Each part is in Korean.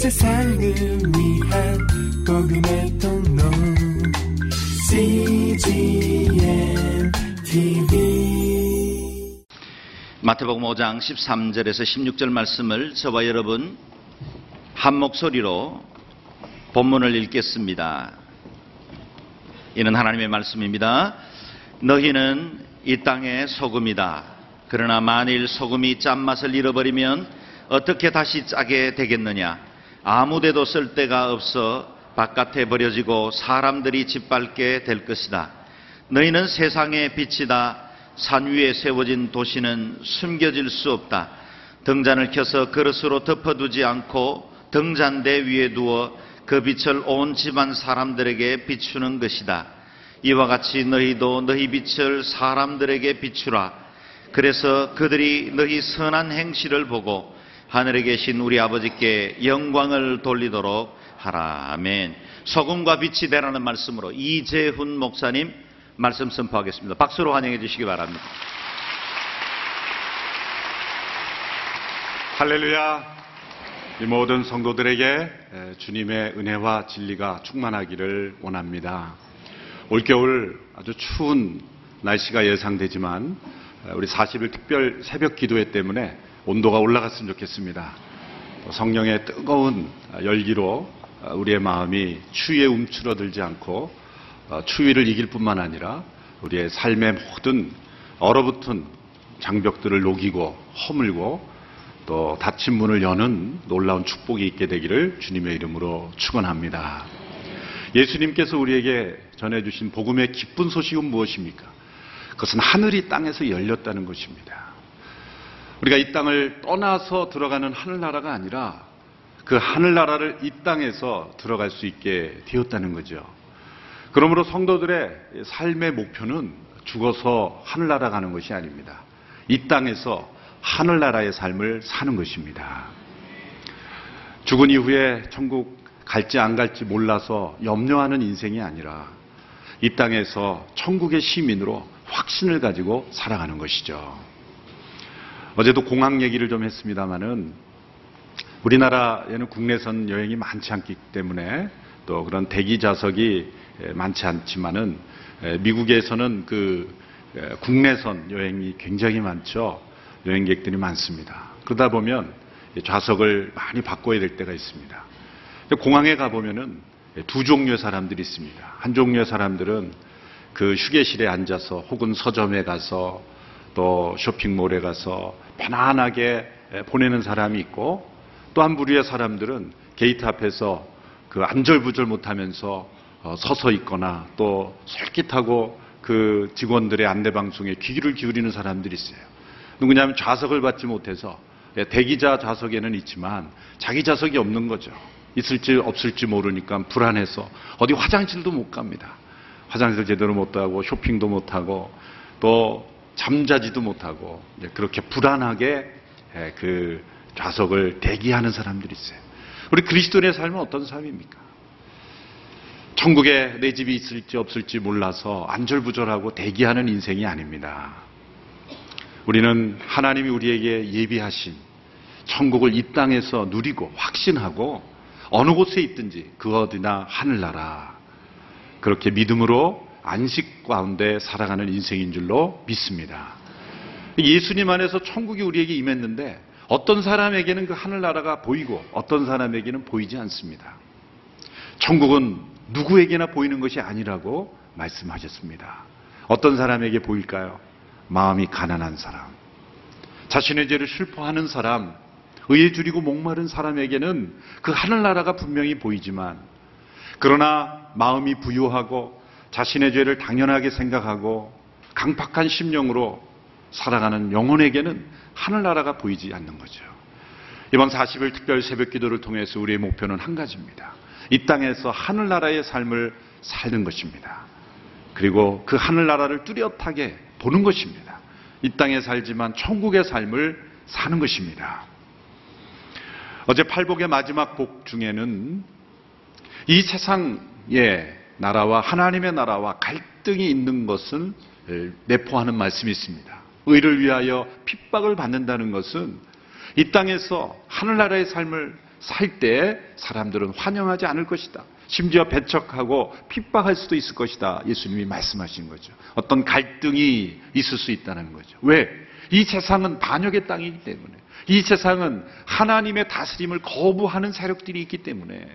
세상을 위한 복음의 통로 CGM TV 마태복음 5장 13절에서 16절 말씀을 저와 여러분 한 목소리로 본문을 읽겠습니다. 이는 하나님의 말씀입니다. 너희는 이 땅의 소금이다. 그러나 만일 소금이 짠맛을 잃어버리면 어떻게 다시 짜게 되겠느냐? 아무데도 쓸 데가 없어 바깥에 버려지고 사람들이 짓밟게 될 것이다. 너희는 세상의 빛이다. 산 위에 세워진 도시는 숨겨질 수 없다. 등잔을 켜서 그릇으로 덮어두지 않고 등잔대 위에 두어 그 빛을 온 집안 사람들에게 비추는 것이다. 이와 같이 너희도 너희 빛을 사람들에게 비추라. 그래서 그들이 너희 선한 행실을 보고 하늘에 계신 우리 아버지께 영광을 돌리도록 하라. 아멘. 소금과 빛이 되라는 말씀으로 이재훈 목사님 말씀 선포하겠습니다. 박수로 환영해 주시기 바랍니다. 할렐루야. 이 모든 성도들에게 주님의 은혜와 진리가 충만하기를 원합니다. 올겨울 아주 추운 날씨가 예상되지만 우리 40일 특별 새벽 기도회 때문에 온도가 올라갔으면 좋겠습니다. 성령의 뜨거운 열기로 우리의 마음이 추위에 움츠러들지 않고 추위를 이길 뿐만 아니라 우리의 삶의 모든 얼어붙은 장벽들을 녹이고 허물고 또 닫힌 문을 여는 놀라운 축복이 있게 되기를 주님의 이름으로 축원합니다. 예수님께서 우리에게 전해주신 복음의 기쁜 소식은 무엇입니까? 그것은 하늘이 땅에서 열렸다는 것입니다. 우리가 이 땅을 떠나서 들어가는 하늘나라가 아니라 그 하늘나라를 이 땅에서 들어갈 수 있게 되었다는 거죠. 그러므로 성도들의 삶의 목표는 죽어서 하늘나라 가는 것이 아닙니다. 이 땅에서 하늘나라의 삶을 사는 것입니다. 죽은 이후에 천국 갈지 안 갈지 몰라서 염려하는 인생이 아니라 이 땅에서 천국의 시민으로 확신을 가지고 살아가는 것이죠. 어제도 공항 얘기를 좀 했습니다마는 우리나라에는 국내선 여행이 많지 않기 때문에 또 그런 대기 좌석이 많지 않지만은 미국에서는 그 국내선 여행이 굉장히 많죠. 여행객들이 많습니다. 그러다 보면 좌석을 많이 바꿔야 될 때가 있습니다. 공항에 가보면은 두 종류의 사람들이 있습니다. 한 종류의 사람들은 그 휴게실에 앉아서 혹은 서점에 가서 또 쇼핑몰에 가서 편안하게 보내는 사람이 있고 또 한 부류의 사람들은 게이트 앞에서 그 안절부절 못하면서 서서 있거나 또 솔깃하고 그 직원들의 안내 방송에 귀를 기울이는 사람들이 있어요. 누구냐면 좌석을 받지 못해서 대기자 좌석에는 있지만 자기 좌석이 없는 거죠. 있을지 없을지 모르니까 불안해서 어디 화장실도 못 갑니다. 화장실 제대로 못 가고 쇼핑도 못 하고 또 잠자지도 못하고 그렇게 불안하게 그 좌석을 대기하는 사람들이 있어요. 우리 그리스도인의 삶은 어떤 삶입니까? 천국에 내 집이 있을지 없을지 몰라서 안절부절하고 대기하는 인생이 아닙니다. 우리는 하나님이 우리에게 예비하신 천국을 이 땅에서 누리고 확신하고 어느 곳에 있든지 그 어디나 하늘나라 그렇게 믿음으로 안식 가운데 살아가는 인생인 줄로 믿습니다. 예수님 안에서 천국이 우리에게 임했는데 어떤 사람에게는 그 하늘나라가 보이고 어떤 사람에게는 보이지 않습니다. 천국은 누구에게나 보이는 것이 아니라고 말씀하셨습니다. 어떤 사람에게 보일까요? 마음이 가난한 사람, 자신의 죄를 슬퍼하는 사람, 의에 줄이고 목마른 사람에게는 그 하늘나라가 분명히 보이지만 그러나 마음이 부유하고 자신의 죄를 당연하게 생각하고 강팍한 심령으로 살아가는 영혼에게는 하늘나라가 보이지 않는 거죠. 이번 40일 특별 새벽 기도를 통해서 우리의 목표는 한 가지입니다. 이 땅에서 하늘나라의 삶을 사는 것입니다. 그리고 그 하늘나라를 뚜렷하게 보는 것입니다. 이 땅에 살지만 천국의 삶을 사는 것입니다. 어제 팔복의 마지막 복 중에는 이 세상의 나라와 하나님의 나라와 갈등이 있는 것을 내포하는 말씀이 있습니다. 의를 위하여 핍박을 받는다는 것은 이 땅에서 하늘나라의 삶을 살 때 사람들은 환영하지 않을 것이다. 심지어 배척하고 핍박할 수도 있을 것이다. 예수님이 말씀하신 거죠. 어떤 갈등이 있을 수 있다는 거죠. 왜? 이 세상은 반역의 땅이기 때문에. 이 세상은 하나님의 다스림을 거부하는 세력들이 있기 때문에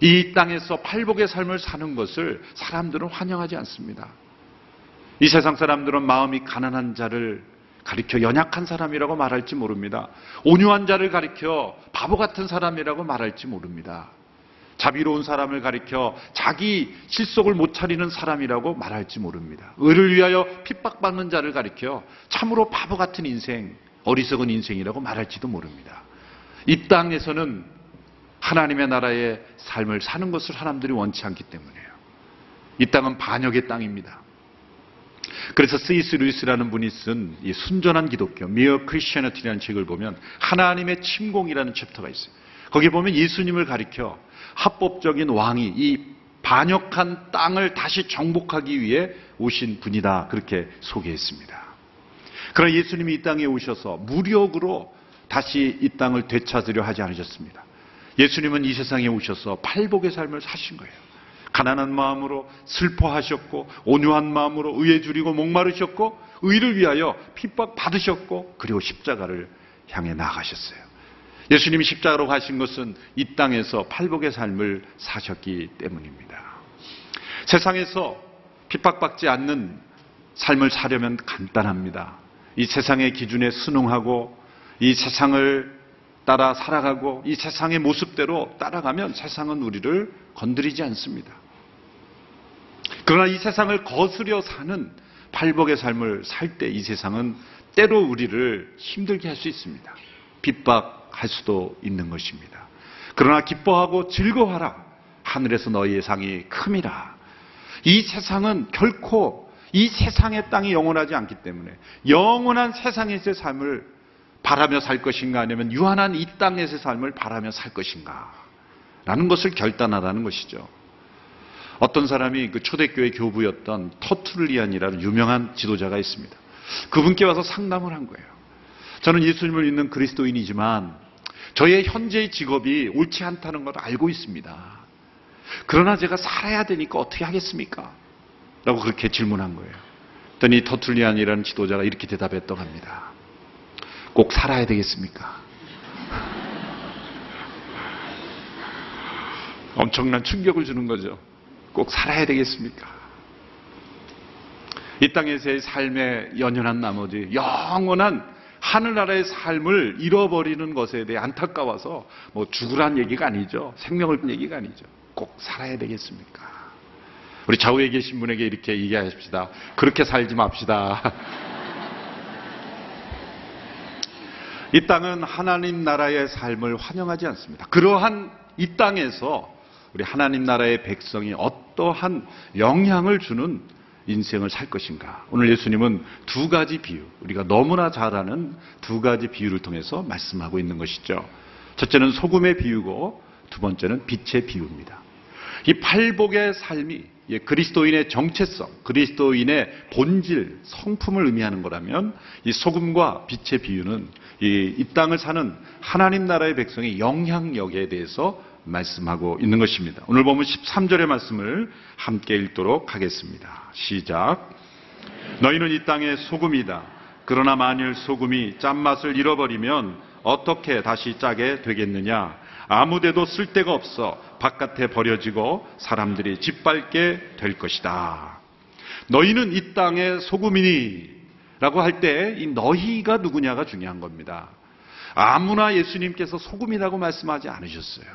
이 땅에서 팔복의 삶을 사는 것을 사람들은 환영하지 않습니다. 이 세상 사람들은 마음이 가난한 자를 가리켜 연약한 사람이라고 말할지 모릅니다. 온유한 자를 가리켜 바보 같은 사람이라고 말할지 모릅니다. 자비로운 사람을 가리켜 자기 실속을 못 차리는 사람이라고 말할지 모릅니다. 의를 위하여 핍박받는 자를 가리켜 참으로 바보 같은 인생, 어리석은 인생이라고 말할지도 모릅니다. 이 땅에서는 하나님의 나라의 삶을 사는 것을 사람들이 원치 않기 때문이에요. 이 땅은 반역의 땅입니다. 그래서 C.S. 루이스라는 분이 쓴 이 순전한 기독교, Mere Christianity라는 책을 보면 하나님의 침공이라는 chapter가 있어요. 거기 보면 예수님을 가리켜 합법적인 왕이 이 반역한 땅을 다시 정복하기 위해 오신 분이다. 그렇게 소개했습니다. 그러나 예수님이 이 땅에 오셔서 무력으로 다시 이 땅을 되찾으려 하지 않으셨습니다. 예수님은 이 세상에 오셔서 팔복의 삶을 사신 거예요. 가난한 마음으로 슬퍼하셨고 온유한 마음으로 의에 줄이고 목마르셨고 의를 위하여 핍박 받으셨고 그리고 십자가를 향해 나가셨어요. 예수님이 십자가로 가신 것은 이 땅에서 팔복의 삶을 사셨기 때문입니다. 세상에서 핍박받지 않는 삶을 사려면 간단합니다. 이 세상의 기준에 순응하고 이 세상을 따라 살아가고 이 세상의 모습대로 따라가면 세상은 우리를 건드리지 않습니다. 그러나 이 세상을 거스려 사는 팔복의 삶을 살 때 이 세상은 때로 우리를 힘들게 할 수 있습니다. 핍박할 수도 있는 것입니다. 그러나 기뻐하고 즐거워하라. 하늘에서 너희의 상이 큼이라. 이 세상은 결코 이 세상의 땅이 영원하지 않기 때문에 영원한 세상에서의 삶을 바라며 살 것인가 아니면 유한한 이 땅에서의 삶을 바라며 살 것인가 라는 것을 결단하라는 것이죠. 어떤 사람이 그 초대교회 교부였던 터툴리안이라는 유명한 지도자가 있습니다. 그분께 와서 상담을 한 거예요. 저는 예수님을 믿는 그리스도인이지만 저의 현재의 직업이 옳지 않다는 걸 알고 있습니다. 그러나 제가 살아야 되니까 어떻게 하겠습니까? 라고 그렇게 질문한 거예요. 그랬더니 터툴리안이라는 지도자가 이렇게 대답했다고 합니다. 꼭 살아야 되겠습니까? 엄청난 충격을 주는 거죠. 꼭 살아야 되겠습니까? 이 땅에서의 삶에 연연한 나머지 영원한 하늘나라의 삶을 잃어버리는 것에 대해 안타까워서 뭐 죽으란 얘기가 아니죠. 생명을 얘기가 아니죠. 꼭 살아야 되겠습니까? 우리 좌우에 계신 분에게 이렇게 얘기하십시다. 그렇게 살지 맙시다. 이 땅은 하나님 나라의 삶을 환영하지 않습니다. 그러한 이 땅에서 우리 하나님 나라의 백성이 어떠한 영향을 주는 인생을 살 것인가. 오늘 예수님은 두 가지 비유, 우리가 너무나 잘 아는 두 가지 비유를 통해서 말씀하고 있는 것이죠. 첫째는 소금의 비유고 두 번째는 빛의 비유입니다. 이 팔복의 삶이 예, 그리스도인의 정체성, 그리스도인의 본질, 성품을 의미하는 거라면 이 소금과 빛의 비유는 이, 이 땅을 사는 하나님 나라의 백성의 영향력에 대해서 말씀하고 있는 것입니다. 오늘 보면 13절의 말씀을 함께 읽도록 하겠습니다. 시작. 너희는 이 땅의 소금이다. 그러나 만일 소금이 짠맛을 잃어버리면 어떻게 다시 짜게 되겠느냐? 아무데도 쓸데가 없어 바깥에 버려지고 사람들이 짓밟게 될 것이다. 너희는 이 땅의 소금이니 라고 할 때 이 너희가 누구냐가 중요한 겁니다. 아무나 예수님께서 소금이라고 말씀하지 않으셨어요.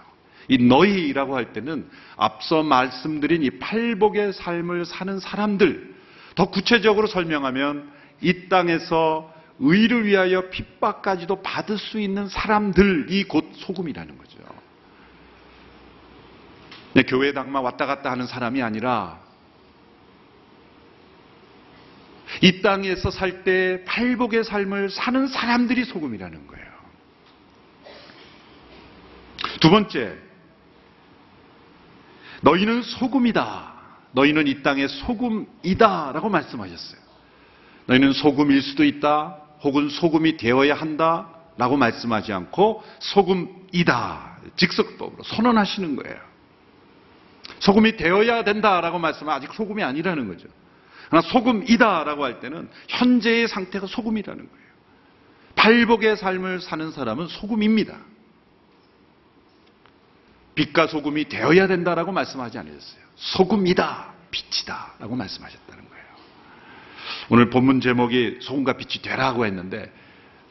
이 너희라고 할 때는 앞서 말씀드린 이 팔복의 삶을 사는 사람들, 더 구체적으로 설명하면 이 땅에서 의를 위하여 핍박까지도 받을 수 있는 사람들이 곧 소금이라는 거죠. 교회 당만 왔다 갔다 하는 사람이 아니라 이 땅에서 살 때 팔복의 삶을 사는 사람들이 소금이라는 거예요. 두 번째, 너희는 소금이다. 너희는 이 땅의 소금이다. 라고 말씀하셨어요. 너희는 소금일 수도 있다. 혹은 소금이 되어야 한다. 라고 말씀하지 않고 소금이다. 직석법으로 선언하시는 거예요. 소금이 되어야 된다 라고 말씀하면 아직 소금이 아니라는 거죠. 그러나 소금이다 라고 할 때는 현재의 상태가 소금이라는 거예요. 발복의 삶을 사는 사람은 소금입니다. 빛과 소금이 되어야 된다라고 말씀하지 않으셨어요. 소금이다, 빛이다 라고 말씀하셨다는 거예요. 오늘 본문 제목이 소금과 빛이 되라고 했는데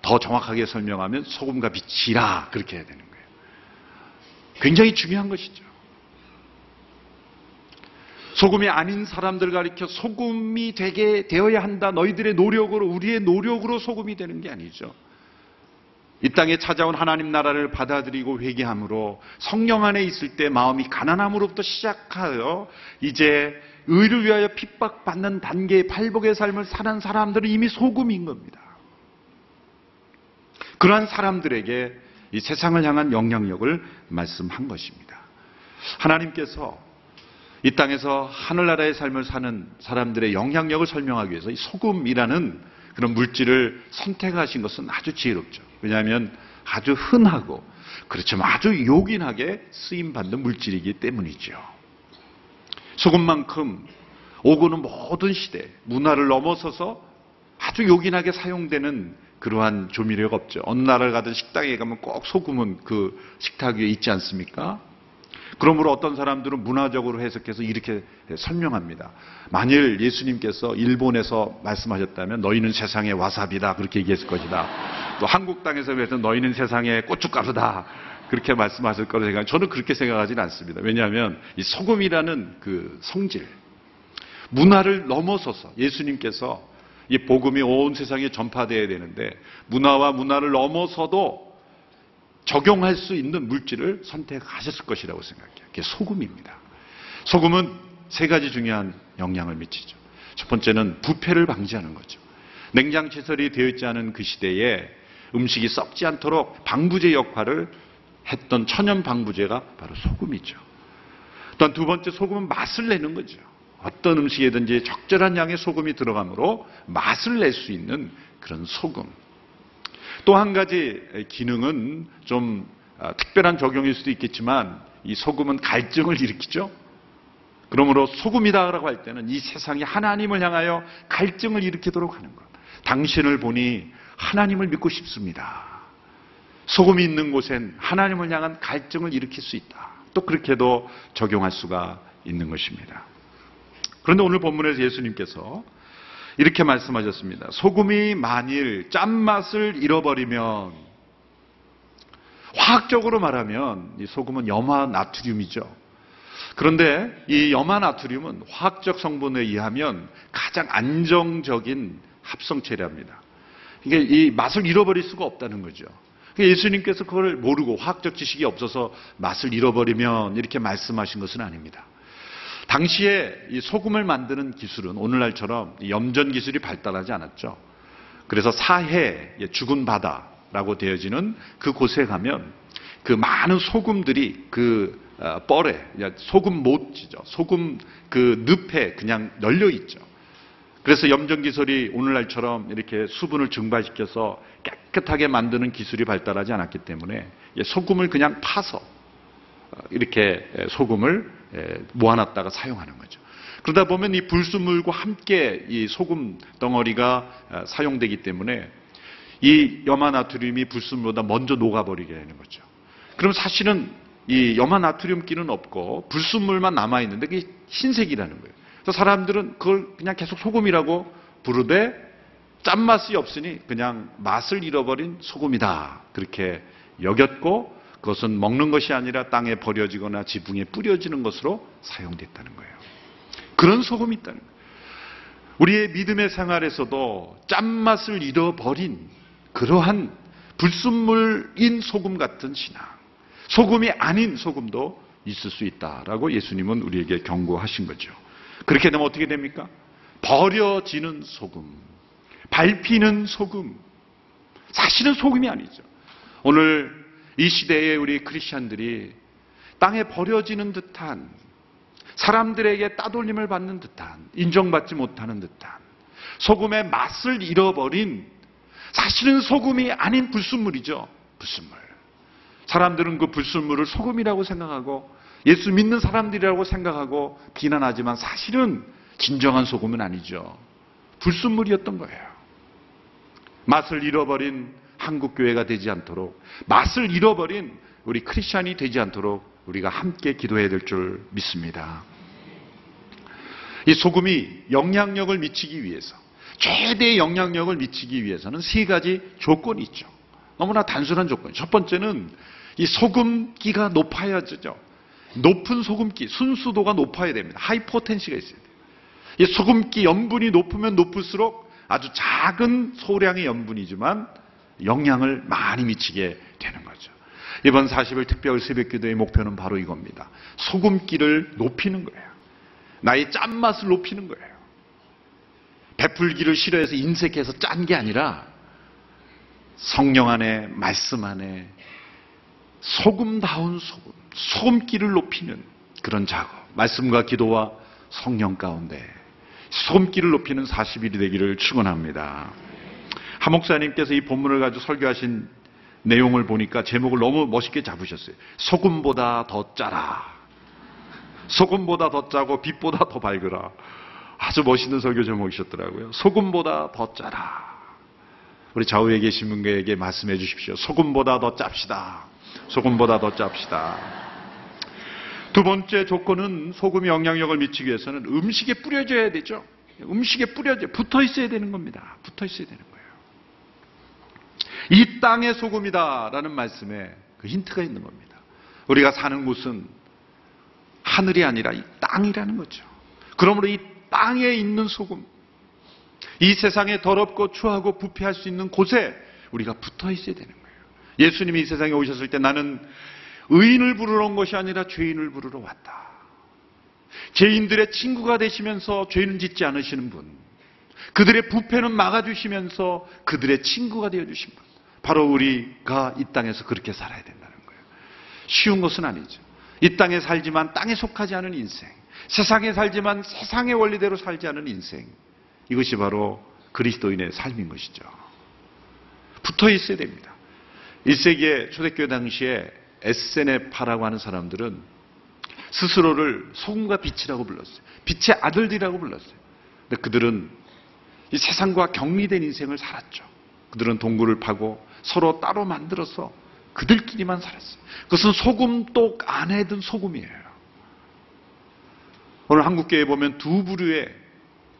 더 정확하게 설명하면 소금과 빛이라 그렇게 해야 되는 거예요. 굉장히 중요한 것이죠. 소금이 아닌 사람들 가리켜 소금이 되게 되어야 한다. 너희들의 노력으로, 우리의 노력으로 소금이 되는 게 아니죠. 이 땅에 찾아온 하나님 나라를 받아들이고 회개함으로 성령 안에 있을 때 마음이 가난함으로부터 시작하여 이제 의를 위하여 핍박받는 단계의 팔복의 삶을 사는 사람들은 이미 소금인 겁니다. 그러한 사람들에게 이 세상을 향한 영향력을 말씀한 것입니다. 하나님께서 이 땅에서 하늘나라의 삶을 사는 사람들의 영향력을 설명하기 위해서 이 소금이라는 그런 물질을 선택하신 것은 아주 지혜롭죠. 왜냐하면 아주 흔하고 그렇지만 아주 요긴하게 쓰임 받는 물질이기 때문이죠. 소금만큼 오고는 모든 시대 문화를 넘어서서 아주 요긴하게 사용되는 그러한 조미료가 없죠. 어느 나라를 가든 식당에 가면 꼭 소금은 그 식탁 위에 있지 않습니까? 그러므로 어떤 사람들은 문화적으로 해석해서 이렇게 설명합니다. 만일 예수님께서 일본에서 말씀하셨다면 너희는 세상의 와사비다 그렇게 얘기했을 것이다. 또 한국 땅에서 그래서 너희는 세상의 고춧가루다 그렇게 말씀하실 거로 생각. 저는 그렇게 생각하지는 않습니다. 왜냐하면 이 소금이라는 그 성질 문화를 넘어서서 예수님께서 이 복음이 온 세상에 전파되어야 되는데 문화와 문화를 넘어서도 적용할 수 있는 물질을 선택하셨을 것이라고 생각해요. 그게 소금입니다. 소금은 세 가지 중요한 영향을 미치죠. 첫 번째는 부패를 방지하는 거죠. 냉장 시설이 되어 있지 않은 그 시대에 음식이 썩지 않도록 방부제 역할을 했던 천연 방부제가 바로 소금이죠. 또한 두 번째 소금은 맛을 내는 거죠. 어떤 음식이든지 적절한 양의 소금이 들어가므로 맛을 낼 수 있는 그런 소금. 또 한 가지 기능은 좀 아, 특별한 적용일 수도 있겠지만 이 소금은 갈증을 일으키죠. 그러므로 소금이다라고 할 때는 이 세상이 하나님을 향하여 갈증을 일으키도록 하는 것. 당신을 보니 하나님을 믿고 싶습니다. 소금이 있는 곳엔 하나님을 향한 갈증을 일으킬 수 있다. 또 그렇게도 적용할 수가 있는 것입니다. 그런데 오늘 본문에서 예수님께서 이렇게 말씀하셨습니다. 소금이 만일 짠맛을 잃어버리면 화학적으로 말하면 이 소금은 염화 나트륨이죠. 그런데 이 염화 나트륨은 화학적 성분에 의하면 가장 안정적인 합성체랍니다. 이게 이 맛을 잃어버릴 수가 없다는 거죠. 그러니까 예수님께서 그걸 모르고 화학적 지식이 없어서 맛을 잃어버리면 이렇게 말씀하신 것은 아닙니다. 당시에 이 소금을 만드는 기술은 오늘날처럼 염전 기술이 발달하지 않았죠. 그래서 사해, 죽은 바다라고 되어지는 그 곳에 가면 그 많은 소금들이 그 어, 뻘에, 소금 못지죠. 소금 그 늪에 그냥 널려 있죠. 그래서 염전 기술이 오늘날처럼 이렇게 수분을 증발시켜서 깨끗하게 만드는 기술이 발달하지 않았기 때문에 소금을 그냥 파서 어, 이렇게 소금을 모아놨다가 사용하는 거죠. 그러다 보면 이 불순물과 함께 이 소금 덩어리가 어, 사용되기 때문에 이 염화나트륨이 불순물보다 먼저 녹아버리게 되는 거죠. 그럼 사실은 이 염화나트륨기는 없고 불순물만 남아 있는데 그게 흰색이라는 거예요. 그래서 사람들은 그걸 그냥 계속 소금이라고 부르되 짠맛이 없으니 그냥 맛을 잃어버린 소금이다. 그렇게 여겼고 그것은 먹는 것이 아니라 땅에 버려지거나 지붕에 뿌려지는 것으로 사용됐다는 거예요. 그런 소금이 있다는 거예요. 우리의 믿음의 생활에서도 짠맛을 잃어버린 그러한 불순물인 소금 같은 신앙. 소금이 아닌 소금도 있을 수 있다라고 예수님은 우리에게 경고하신 거죠. 그렇게 되면 어떻게 됩니까? 버려지는 소금, 밟히는 소금. 사실은 소금이 아니죠. 오늘 이 시대에 우리 크리스천들이 땅에 버려지는 듯한 사람들에게 따돌림을 받는 듯한 인정받지 못하는 듯한 소금의 맛을 잃어버린 사실은 소금이 아닌 불순물이죠. 불순물. 사람들은 그 불순물을 소금이라고 생각하고 예수 믿는 사람들이라고 생각하고 비난하지만 사실은 진정한 소금은 아니죠. 불순물이었던 거예요. 맛을 잃어버린 한국 교회가 되지 않도록 맛을 잃어버린 우리 크리스천이 되지 않도록 우리가 함께 기도해야 될 줄 믿습니다. 이 소금이 영향력을 미치기 위해서 최대의 영향력을 미치기 위해서는 세 가지 조건이 있죠. 너무나 단순한 조건. 첫 번째는 이 소금기가 높아야죠. 높은 소금기, 순수도가 높아야 됩니다. 하이포텐시가 있어야 돼요. 이 소금기 염분이 높으면 높을수록 아주 작은 소량의 염분이지만 영향을 많이 미치게 되는 거죠. 이번 40일 특별 새벽 기도의 목표는 바로 이겁니다. 소금기를 높이는 거예요. 나의 짠맛을 높이는 거예요. 베풀기를 싫어해서 인색해서 짠 게 아니라 성령 안에 말씀 안에 소금다운 소금, 소금기를 높이는 그런 작업, 말씀과 기도와 성령 가운데 소금기를 높이는 40일이 되기를 축원합니다. 한 목사님께서 이 본문을 가지고 설교하신 내용을 보니까 제목을 너무 멋있게 잡으셨어요. 소금보다 더 짜라. 소금보다 더 짜고 빛보다 더 밝으라. 아주 멋있는 설교 제목이셨더라고요. 소금보다 더 짜라. 우리 좌우에 계신 분에게 말씀해 주십시오. 소금보다 더 짭시다. 소금보다 더 짭시다. 두 번째 조건은 소금이 영향력을 미치기 위해서는 음식에 뿌려져야 되죠. 음식에 뿌려져 붙어 있어야 되는 겁니다. 붙어 있어야 되는 거예요. 이 땅의 소금이다라는 말씀에 그 힌트가 있는 겁니다. 우리가 사는 곳은 하늘이 아니라 이 땅이라는 거죠. 그러므로 이 땅에 있는 소금, 이 세상에 더럽고 추하고 부패할 수 있는 곳에 우리가 붙어 있어야 되는 거예요. 예수님이 이 세상에 오셨을 때 나는 의인을 부르러 온 것이 아니라 죄인을 부르러 왔다. 죄인들의 친구가 되시면서 죄는 짓지 않으시는 분. 그들의 부패는 막아주시면서 그들의 친구가 되어주신 분. 바로 우리가 이 땅에서 그렇게 살아야 된다는 거예요. 쉬운 것은 아니죠. 이 땅에 살지만 땅에 속하지 않은 인생. 세상에 살지만 세상의 원리대로 살지 않은 인생. 이것이 바로 그리스도인의 삶인 것이죠. 붙어 있어야 됩니다. 1세기의 초대교회 당시에 에세네파라고 하는 사람들은 스스로를 소금과 빛이라고 불렀어요. 빛의 아들들이라고 불렀어요. 근데 그들은 이 세상과 격리된 인생을 살았죠. 그들은 동굴을 파고 서로 따로 만들어서 그들끼리만 살았어요. 그것은 소금독 안에 든 소금이에요. 오늘 한국교회에 보면 두 부류의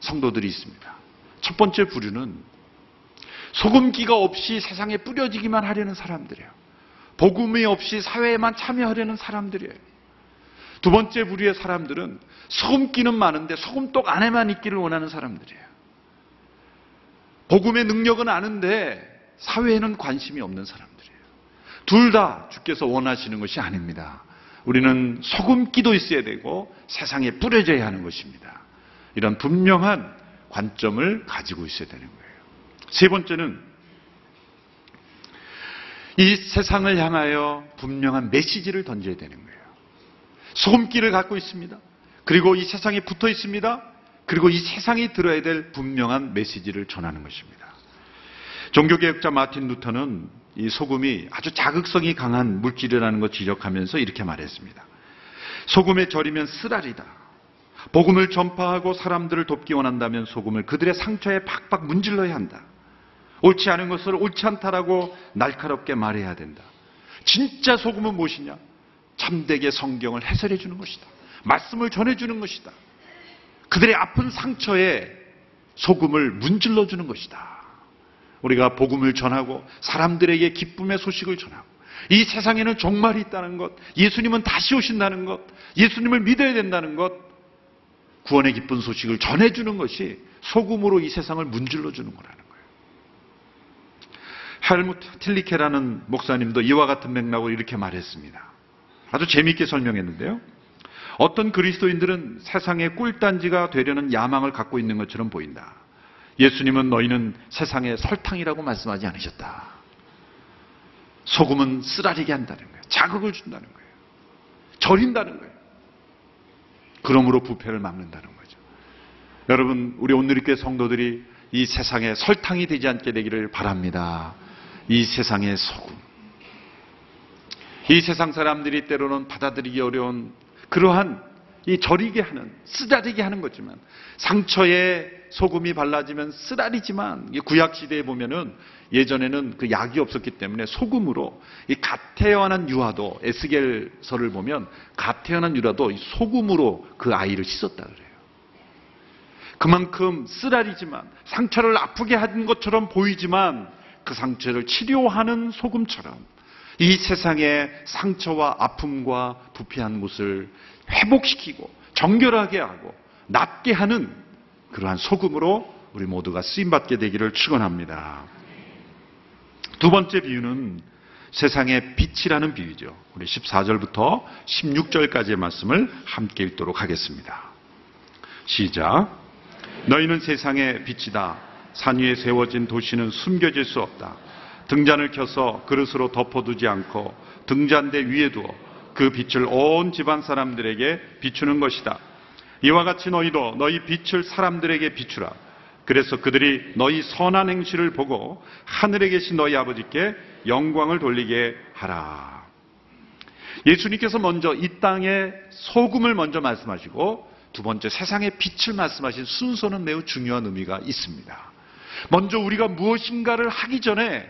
성도들이 있습니다. 첫 번째 부류는 소금기가 없이 세상에 뿌려지기만 하려는 사람들이에요. 복음이 없이 사회에만 참여하려는 사람들이에요. 두 번째 부류의 사람들은 소금기는 많은데 소금독 안에만 있기를 원하는 사람들이에요. 복음의 능력은 아는데 사회에는 관심이 없는 사람들이에요. 둘 다 주께서 원하시는 것이 아닙니다. 우리는 소금기도 있어야 되고 세상에 뿌려져야 하는 것입니다. 이런 분명한 관점을 가지고 있어야 되는 거예요. 세 번째는 이 세상을 향하여 분명한 메시지를 던져야 되는 거예요. 소금기를 갖고 있습니다. 그리고 이 세상에 붙어 있습니다. 그리고 이 세상이 들어야 될 분명한 메시지를 전하는 것입니다. 종교개혁자 마틴 루터는 이 소금이 아주 자극성이 강한 물질이라는 것 지적하면서 이렇게 말했습니다. 소금에 절이면 쓰라리다. 복음을 전파하고 사람들을 돕기 원한다면 소금을 그들의 상처에 팍팍 문질러야 한다. 옳지 않은 것을 옳지 않다라고 날카롭게 말해야 된다. 진짜 소금은 무엇이냐? 참되게 성경을 해설해 주는 것이다. 말씀을 전해 주는 것이다. 그들의 아픈 상처에 소금을 문질러 주는 것이다. 우리가 복음을 전하고 사람들에게 기쁨의 소식을 전하고 이 세상에는 종말이 있다는 것, 예수님은 다시 오신다는 것, 예수님을 믿어야 된다는 것, 구원의 기쁜 소식을 전해주는 것이 소금으로 이 세상을 문질러 주는 거라는 거예요. 헬무트 틸리케라는 목사님도 이와 같은 맥락으로 이렇게 말했습니다. 아주 재미있게 설명했는데요. 어떤 그리스도인들은 세상의 꿀단지가 되려는 야망을 갖고 있는 것처럼 보인다. 예수님은 너희는 세상의 설탕이라고 말씀하지 않으셨다. 소금은 쓰라리게 한다는 거예요. 자극을 준다는 거예요. 절인다는 거예요. 그러므로 부패를 막는다는 거죠. 여러분, 우리 오늘리교회 성도들이 이 세상에 설탕이 되지 않게 되기를 바랍니다. 이 세상의 소금. 이 세상 사람들이 때로는 받아들이기 어려운 그러한 이 저리게 하는, 쓰라리게 하는 거지만 상처에 소금이 발라지면 쓰라리지만 이 구약 시대에 보면은 예전에는 그 약이 없었기 때문에 소금으로 이갓 태어난 유아도 에스겔서를 보면 갓 태어난 유아도 이 소금으로 그 아이를 씻었다 그래요. 그만큼 쓰라리지만 상처를 아프게 한 것처럼 보이지만 그 상처를 치료하는 소금처럼 이 세상의 상처와 아픔과 부패한 곳을 회복시키고 정결하게 하고 낫게 하는 그러한 소금으로 우리 모두가 쓰임받게 되기를 축원합니다. 두 번째 비유는 세상의 빛이라는 비유죠. 우리 14절부터 16절까지의 말씀을 함께 읽도록 하겠습니다. 시작. 너희는 세상의 빛이다. 산 위에 세워진 도시는 숨겨질 수 없다. 등잔을 켜서 그릇으로 덮어두지 않고 등잔대 위에 두어 그 빛을 온 집안 사람들에게 비추는 것이다. 이와 같이 너희도 너희 빛을 사람들에게 비추라. 그래서 그들이 너희 선한 행실을 보고 하늘에 계신 너희 아버지께 영광을 돌리게 하라. 예수님께서 먼저 이 땅의 소금을 먼저 말씀하시고 두 번째 세상의 빛을 말씀하신 순서는 매우 중요한 의미가 있습니다. 먼저 우리가 무엇인가를 하기 전에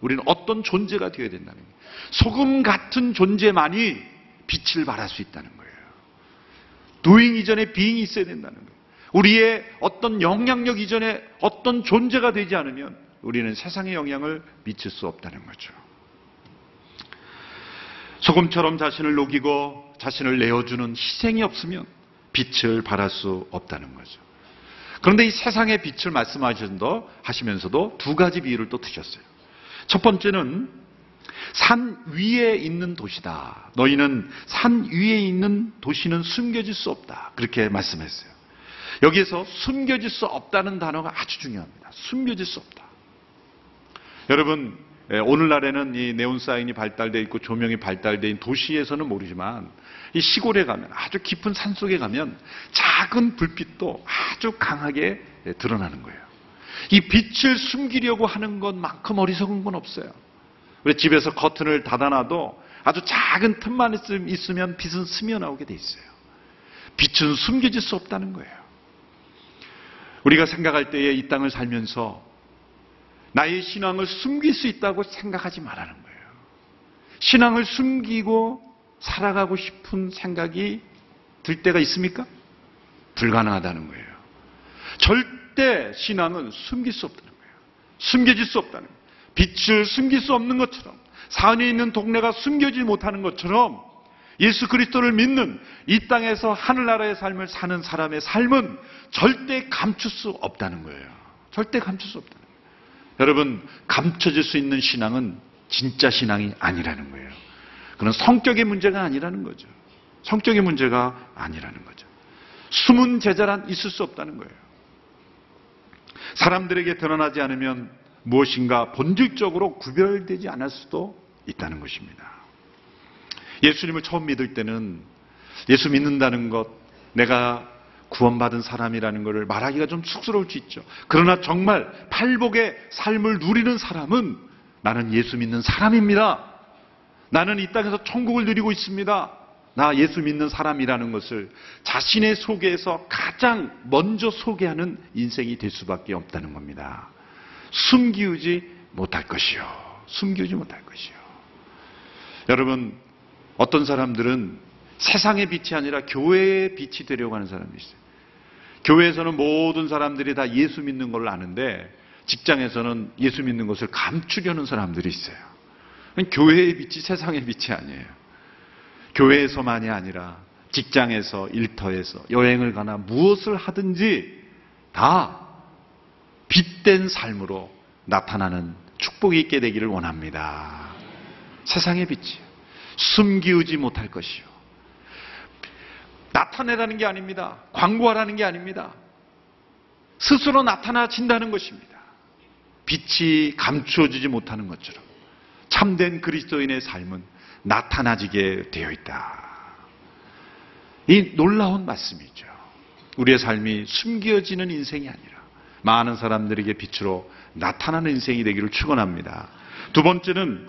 우리는 어떤 존재가 되어야 된다는 거예요. 소금 같은 존재만이 빛을 발할 수 있다는 거예요. 도잉 이전에 비잉이 있어야 된다는 거예요. 우리의 어떤 영향력 이전에 어떤 존재가 되지 않으면 우리는 세상의 영향을 미칠 수 없다는 거죠. 소금처럼 자신을 녹이고 자신을 내어주는 희생이 없으면 빛을 발할 수 없다는 거죠. 그런데 이 세상의 빛을 말씀하시면서도 두 가지 비유를 또 드셨어요. 첫 번째는 산 위에 있는 도시다. 너희는 산 위에 있는 도시는 숨겨질 수 없다. 그렇게 말씀했어요. 여기에서 숨겨질 수 없다는 단어가 아주 중요합니다. 숨겨질 수 없다. 여러분, 예, 오늘날에는 이 네온사인이 발달되어 있고 조명이 발달되어 있는 도시에서는 모르지만 이 시골에 가면 아주 깊은 산 속에 가면 작은 불빛도 아주 강하게 예, 드러나는 거예요. 이 빛을 숨기려고 하는 것만큼 어리석은 건 없어요. 우리 집에서 커튼을 닫아놔도 아주 작은 틈만 있으면 빛은 스며나오게 돼 있어요. 빛은 숨겨질 수 없다는 거예요. 우리가 생각할 때에 이 땅을 살면서 나의 신앙을 숨길 수 있다고 생각하지 말라는 거예요. 신앙을 숨기고 살아가고 싶은 생각이 들 때가 있습니까? 불가능하다는 거예요. 절대 신앙은 숨길 수 없다는 거예요. 숨겨질 수 없다는 거예요. 빛을 숨길 수 없는 것처럼 산에 있는 동네가 숨겨지지 못하는 것처럼 예수 그리스도를 믿는 이 땅에서 하늘나라의 삶을 사는 사람의 삶은 절대 감출 수 없다는 거예요. 절대 감출 수 없다는 거예요. 여러분, 감춰질 수 있는 신앙은 진짜 신앙이 아니라는 거예요. 그건 성격의 문제가 아니라는 거죠. 성격의 문제가 아니라는 거죠. 숨은 제자란 있을 수 없다는 거예요. 사람들에게 드러나지 않으면 무엇인가 본질적으로 구별되지 않을 수도 있다는 것입니다. 예수님을 처음 믿을 때는 예수 믿는다는 것, 내가 구원받은 사람이라는 것을 말하기가 좀 쑥스러울 수 있죠. 그러나 정말 팔복의 삶을 누리는 사람은 나는 예수 믿는 사람입니다. 나는 이 땅에서 천국을 누리고 있습니다. 나 예수 믿는 사람이라는 것을 자신의 속에서 가장 먼저 소개하는 인생이 될 수밖에 없다는 겁니다. 숨기우지 못할 것이요. 숨기우지 못할 것이요. 여러분, 어떤 사람들은 세상의 빛이 아니라 교회의 빛이 되려고 하는 사람이 있어요. 교회에서는 모든 사람들이 다 예수 믿는 걸 아는데 직장에서는 예수 믿는 것을 감추려는 사람들이 있어요. 교회의 빛이 세상의 빛이 아니에요. 교회에서만이 아니라 직장에서, 일터에서, 여행을 가나 무엇을 하든지 다 빛된 삶으로 나타나는 축복이 있게 되기를 원합니다. 세상의 빛이 숨기우지 못할 것이요. 나타내라는 게 아닙니다. 광고하라는 게 아닙니다. 스스로 나타나진다는 것입니다. 빛이 감추어지지 못하는 것처럼 참된 그리스도인의 삶은 나타나지게 되어 있다. 이 놀라운 말씀이죠. 우리의 삶이 숨겨지는 인생이 아니라 많은 사람들에게 빛으로 나타나는 인생이 되기를 축원합니다. 두 번째는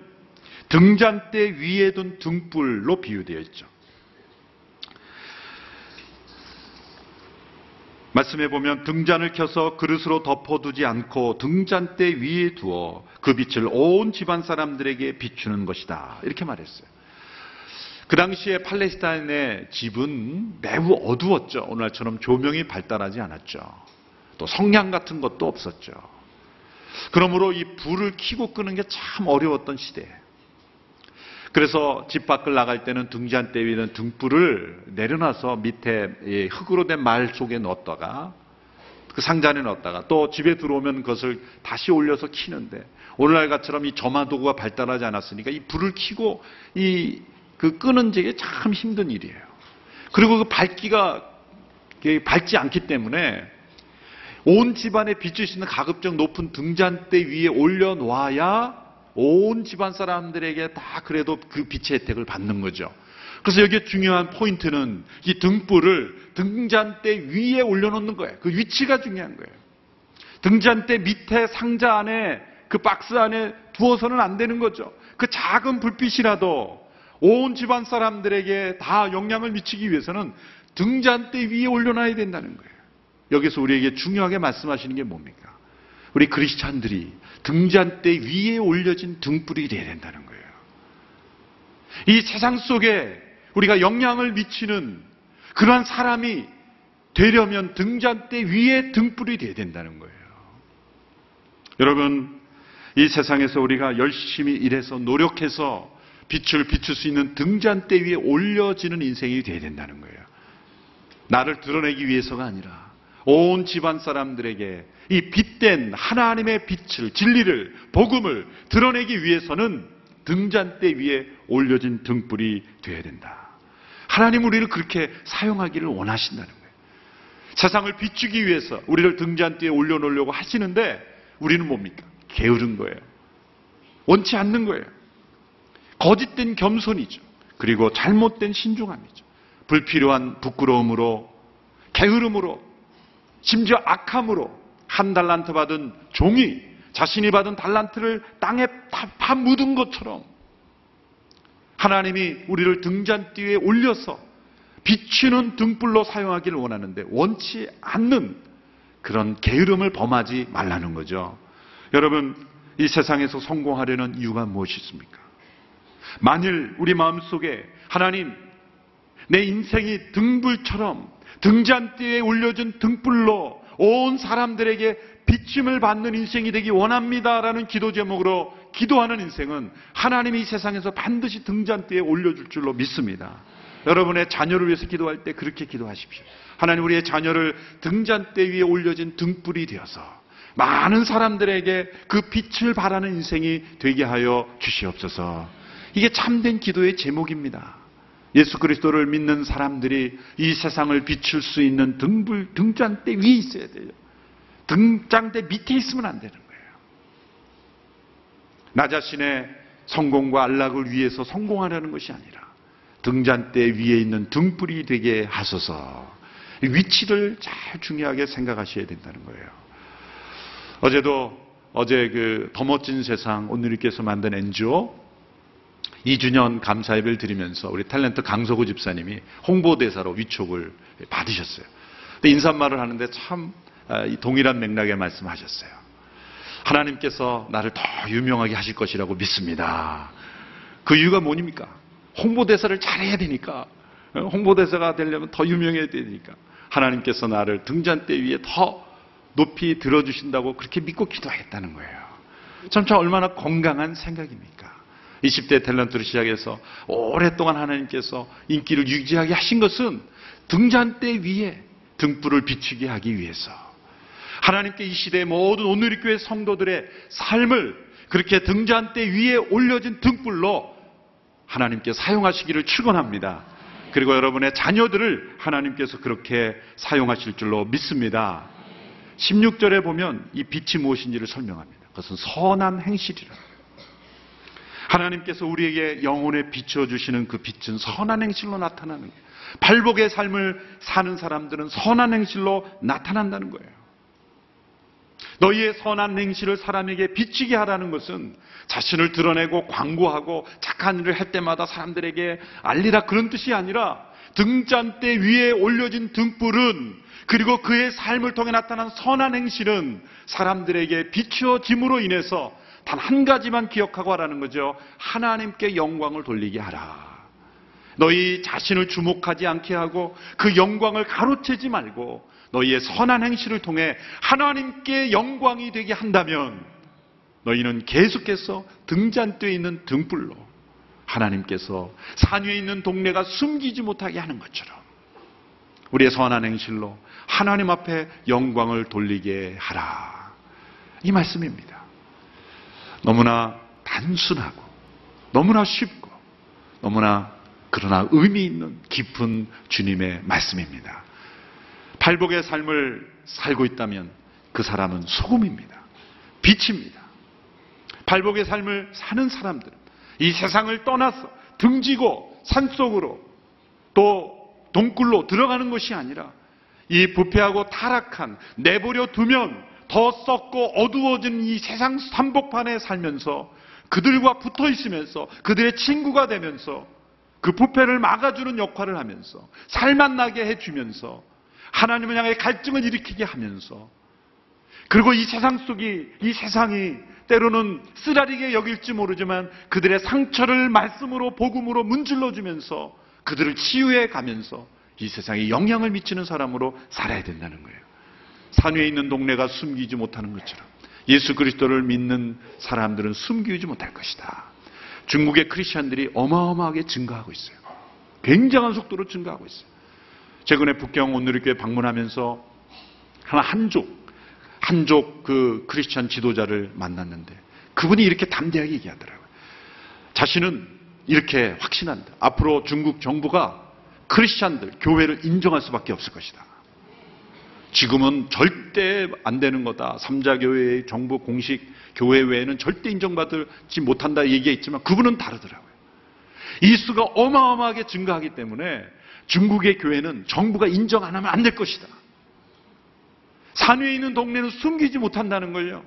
등잔대 위에 둔 등불로 비유되어 있죠. 말씀해 보면 등잔을 켜서 그릇으로 덮어두지 않고 등잔대 위에 두어 그 빛을 온 집안 사람들에게 비추는 것이다. 이렇게 말했어요. 그 당시에 팔레스타인의 집은 매우 어두웠죠. 오늘처럼 조명이 발달하지 않았죠. 또 성냥 같은 것도 없었죠. 그러므로 이 불을 켜고 끄는 게 참 어려웠던 시대. 그래서 집 밖을 나갈 때는 등잔대 위에는 등불을 내려놔서 밑에 이 흙으로 된 말 속에 넣었다가 그 상자 안에 넣었다가 또 집에 들어오면 그것을 다시 올려서 키는데 오늘날 같처럼 이 점화 도구가 발달하지 않았으니까 이 불을 켜고 이 그 끄는 게 참 힘든 일이에요. 그리고 그 밝기가 이게 밝지 않기 때문에 온 집안에 비출 수 있는 가급적 높은 등잔대 위에 올려놓아야 온 집안 사람들에게 다 그래도 그 빛의 혜택을 받는 거죠. 그래서 여기에 중요한 포인트는 이 등불을 등잔대 위에 올려놓는 거예요. 그 위치가 중요한 거예요. 등잔대 밑에 상자 안에 그 박스 안에 두어서는 안 되는 거죠. 그 작은 불빛이라도 온 집안 사람들에게 다 영향을 미치기 위해서는 등잔대 위에 올려놔야 된다는 거예요. 여기서 우리에게 중요하게 말씀하시는 게 뭡니까? 우리 크리스찬들이 등잔대 위에 올려진 등불이 되어야 된다는 거예요. 이 세상 속에 우리가 영향을 미치는 그러한 사람이 되려면 등잔대 위에 등불이 되어야 된다는 거예요. 여러분, 이 세상에서 우리가 열심히 일해서 노력해서 빛을 비출 수 있는 등잔대 위에 올려지는 인생이 되어야 된다는 거예요. 나를 드러내기 위해서가 아니라 온 집안 사람들에게 이 빛된 하나님의 빛을, 진리를, 복음을 드러내기 위해서는 등잔대 위에 올려진 등불이 되어야 된다. 하나님 우리를 그렇게 사용하기를 원하신다는 거예요. 세상을 비추기 위해서 우리를 등잔대에 올려놓으려고 하시는데 우리는 뭡니까? 게으른 거예요. 원치 않는 거예요. 거짓된 겸손이죠. 그리고 잘못된 신중함이죠. 불필요한 부끄러움으로, 게으름으로, 심지어 악함으로 한 달란트 받은 종이 자신이 받은 달란트를 땅에 다 묻은 것처럼 하나님이 우리를 등잔대에 올려서 비추는 등불로 사용하기를 원하는데 원치 않는 그런 게으름을 범하지 말라는 거죠. 여러분, 이 세상에서 성공하려는 이유가 무엇이 있습니까? 만일 우리 마음속에 하나님, 내 인생이 등불처럼 등잔대에 올려진 등불로 온 사람들에게 비침을 받는 인생이 되기 원합니다라는 기도 제목으로 기도하는 인생은 하나님이 이 세상에서 반드시 등잔대에 올려줄 줄로 믿습니다. 여러분의 자녀를 위해서 기도할 때 그렇게 기도하십시오. 하나님 우리의 자녀를 등잔대 위에 올려진 등불이 되어서 많은 사람들에게 그 빛을 발하는 인생이 되게 하여 주시옵소서. 이게 참된 기도의 제목입니다. 예수 그리스도를 믿는 사람들이 이 세상을 비출 수 있는 등불, 등잔대 위에 있어야 돼요. 등잔대 밑에 있으면 안 되는 거예요. 나 자신의 성공과 안락을 위해서 성공하려는 것이 아니라 등잔대 위에 있는 등불이 되게 하소서. 위치를 잘 중요하게 생각하셔야 된다는 거예요. 어제도 어제 그 더 멋진 세상 오늘님께서 만든 NGO 2주년 감사 예배를 드리면서 우리 탤런트 강서구 집사님이 홍보대사로 위촉을 받으셨어요. 근데 인사말을 하는데 참 아, 동일한 맥락의 말씀하셨어요. 하나님께서 나를 더 유명하게 하실 것이라고 믿습니다. 그 이유가 뭐입니까? 홍보대사를 잘해야 되니까. 홍보대사가 되려면 더 유명해야 되니까. 하나님께서 나를 등잔대 위에 더 높이 들어주신다고 그렇게 믿고 기도하겠다는 거예요. 참, 참 얼마나 건강한 생각입니까? 20대 탤런트를 시작해서 오랫동안 하나님께서 인기를 유지하게 하신 것은 등잔대 위에 등불을 비추게 하기 위해서 하나님께 이 시대의 모든 오늘의 교회 성도들의 삶을 그렇게 등잔대 위에 올려진 등불로 하나님께 사용하시기를 축원합니다. 그리고 여러분의 자녀들을 하나님께서 그렇게 사용하실 줄로 믿습니다. 16절에 보면 이 빛이 무엇인지를 설명합니다. 그것은 선한 행실이라. 하나님께서 우리에게 영혼에 비춰주시는 그 빛은 선한 행실로 나타나는 거예요. 발복의 삶을 사는 사람들은 선한 행실로 나타난다는 거예요. 너희의 선한 행실을 사람에게 비치게 하라는 것은 자신을 드러내고 광고하고 착한 일을 할 때마다 사람들에게 알리라 그런 뜻이 아니라 등잔대 위에 올려진 등불은 그리고 그의 삶을 통해 나타난 선한 행실은 사람들에게 비추어짐으로 인해서 단 한 가지만 기억하고 하라는 거죠. 하나님께 영광을 돌리게 하라. 너희 자신을 주목하지 않게 하고 그 영광을 가로채지 말고 너희의 선한 행실을 통해 하나님께 영광이 되게 한다면 너희는 계속해서 등잔대에 있는 등불로 하나님께서 산 위에 있는 동네가 숨기지 못하게 하는 것처럼 우리의 선한 행실로 하나님 앞에 영광을 돌리게 하라. 이 말씀입니다. 너무나 단순하고 너무나 쉽고 너무나 그러나 의미 있는 깊은 주님의 말씀입니다. 팔복의 삶을 살고 있다면 그 사람은 소금입니다. 빛입니다. 팔복의 삶을 사는 사람들은 이 세상을 떠나서 등지고 산속으로 또 동굴로 들어가는 것이 아니라 이 부패하고 타락한 내버려 두면 더 썩고 어두워진 이 세상 삼복판에 살면서 그들과 붙어 있으면서 그들의 친구가 되면서 그 부패를 막아주는 역할을 하면서 살만 나게 해주면서 하나님을 향해 갈증을 일으키게 하면서 그리고 이 세상 속이 이 세상이 때로는 쓰라리게 여길지 모르지만 그들의 상처를 말씀으로 복음으로 문질러 주면서 그들을 치유해 가면서 이 세상에 영향을 미치는 사람으로 살아야 된다는 거예요. 산 위에 있는 동네가 숨기지 못하는 것처럼 예수 그리스도를 믿는 사람들은 숨기지 못할 것이다. 중국의 크리스천들이 어마어마하게 증가하고 있어요. 굉장한 속도로 증가하고 있어요. 최근에 북경 온누리교회 방문하면서 하나 한족 한족 그 크리스천 지도자를 만났는데 그분이 이렇게 담대하게 얘기하더라고요. 자신은 이렇게 확신한다. 앞으로 중국 정부가 크리스천들 교회를 인정할 수밖에 없을 것이다. 지금은 절대 안 되는 거다. 삼자교회의 정부 공식 교회 외에는 절대 인정받지 못한다 얘기했지만 그분은 다르더라고요. 이 수가 어마어마하게 증가하기 때문에 중국의 교회는 정부가 인정 안 하면 안 될 것이다. 산 위에 있는 동네는 숨기지 못한다는 걸요.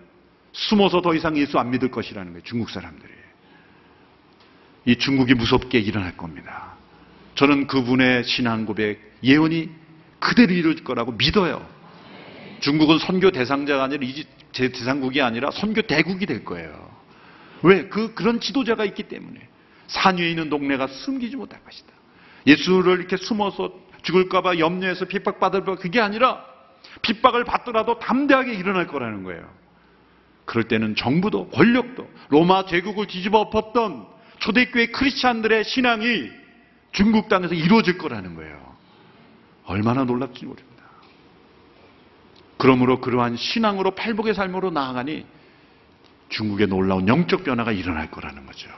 숨어서 더 이상 예수 안 믿을 것이라는 거예요. 중국 사람들이. 이 중국이 무섭게 일어날 겁니다. 저는 그분의 신앙 고백, 예언이 그대로 이루어질 거라고 믿어요. 중국은 선교 대상자가 아니라 제 대상국이 아니라 선교 대국이 될 거예요. 왜? 그, 그런 지도자가 있기 때문에. 산 위에 있는 동네가 숨기지 못할 것이다. 예수를 이렇게 숨어서 죽을까봐 염려해서 핍박받을까 그게 아니라 핍박을 받더라도 담대하게 일어날 거라는 거예요. 그럴 때는 정부도 권력도 로마 제국을 뒤집어 엎었던 초대교회 크리스찬들의 신앙이 중국 땅에서 이루어질 거라는 거예요. 얼마나 놀랍지 모릅니다. 그러므로 그러한 신앙으로 팔복의 삶으로 나아가니 중국에 놀라운 영적 변화가 일어날 거라는 거죠.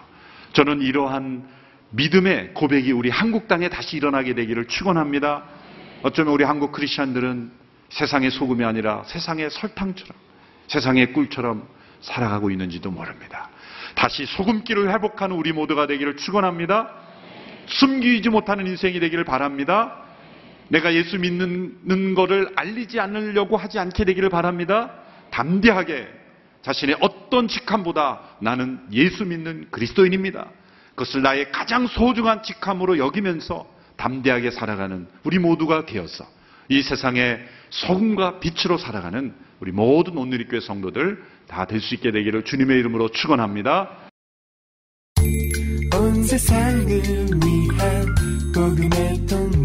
저는 이러한 믿음의 고백이 우리 한국 땅에 다시 일어나게 되기를 축원합니다. 어쩌면 우리 한국 크리스천들은 세상의 소금이 아니라 세상의 설탕처럼 세상의 꿀처럼 살아가고 있는지도 모릅니다. 다시 소금기를 회복하는 우리 모두가 되기를 축원합니다. 숨기지 못하는 인생이 되기를 바랍니다. 내가 예수 믿는 것을 알리지 않으려고 하지 않게 되기를 바랍니다. 담대하게 자신의 어떤 직함보다 나는 예수 믿는 그리스도인입니다. 그것을 나의 가장 소중한 직함으로 여기면서 담대하게 살아가는 우리 모두가 되어서 이 세상에 소금과 빛으로 살아가는 우리 모든 온누리교회 성도들 다 될 수 있게 되기를 주님의 이름으로 축원합니다. 온 세상을 위한 복음의 통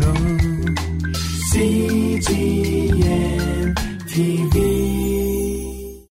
로 CGM TV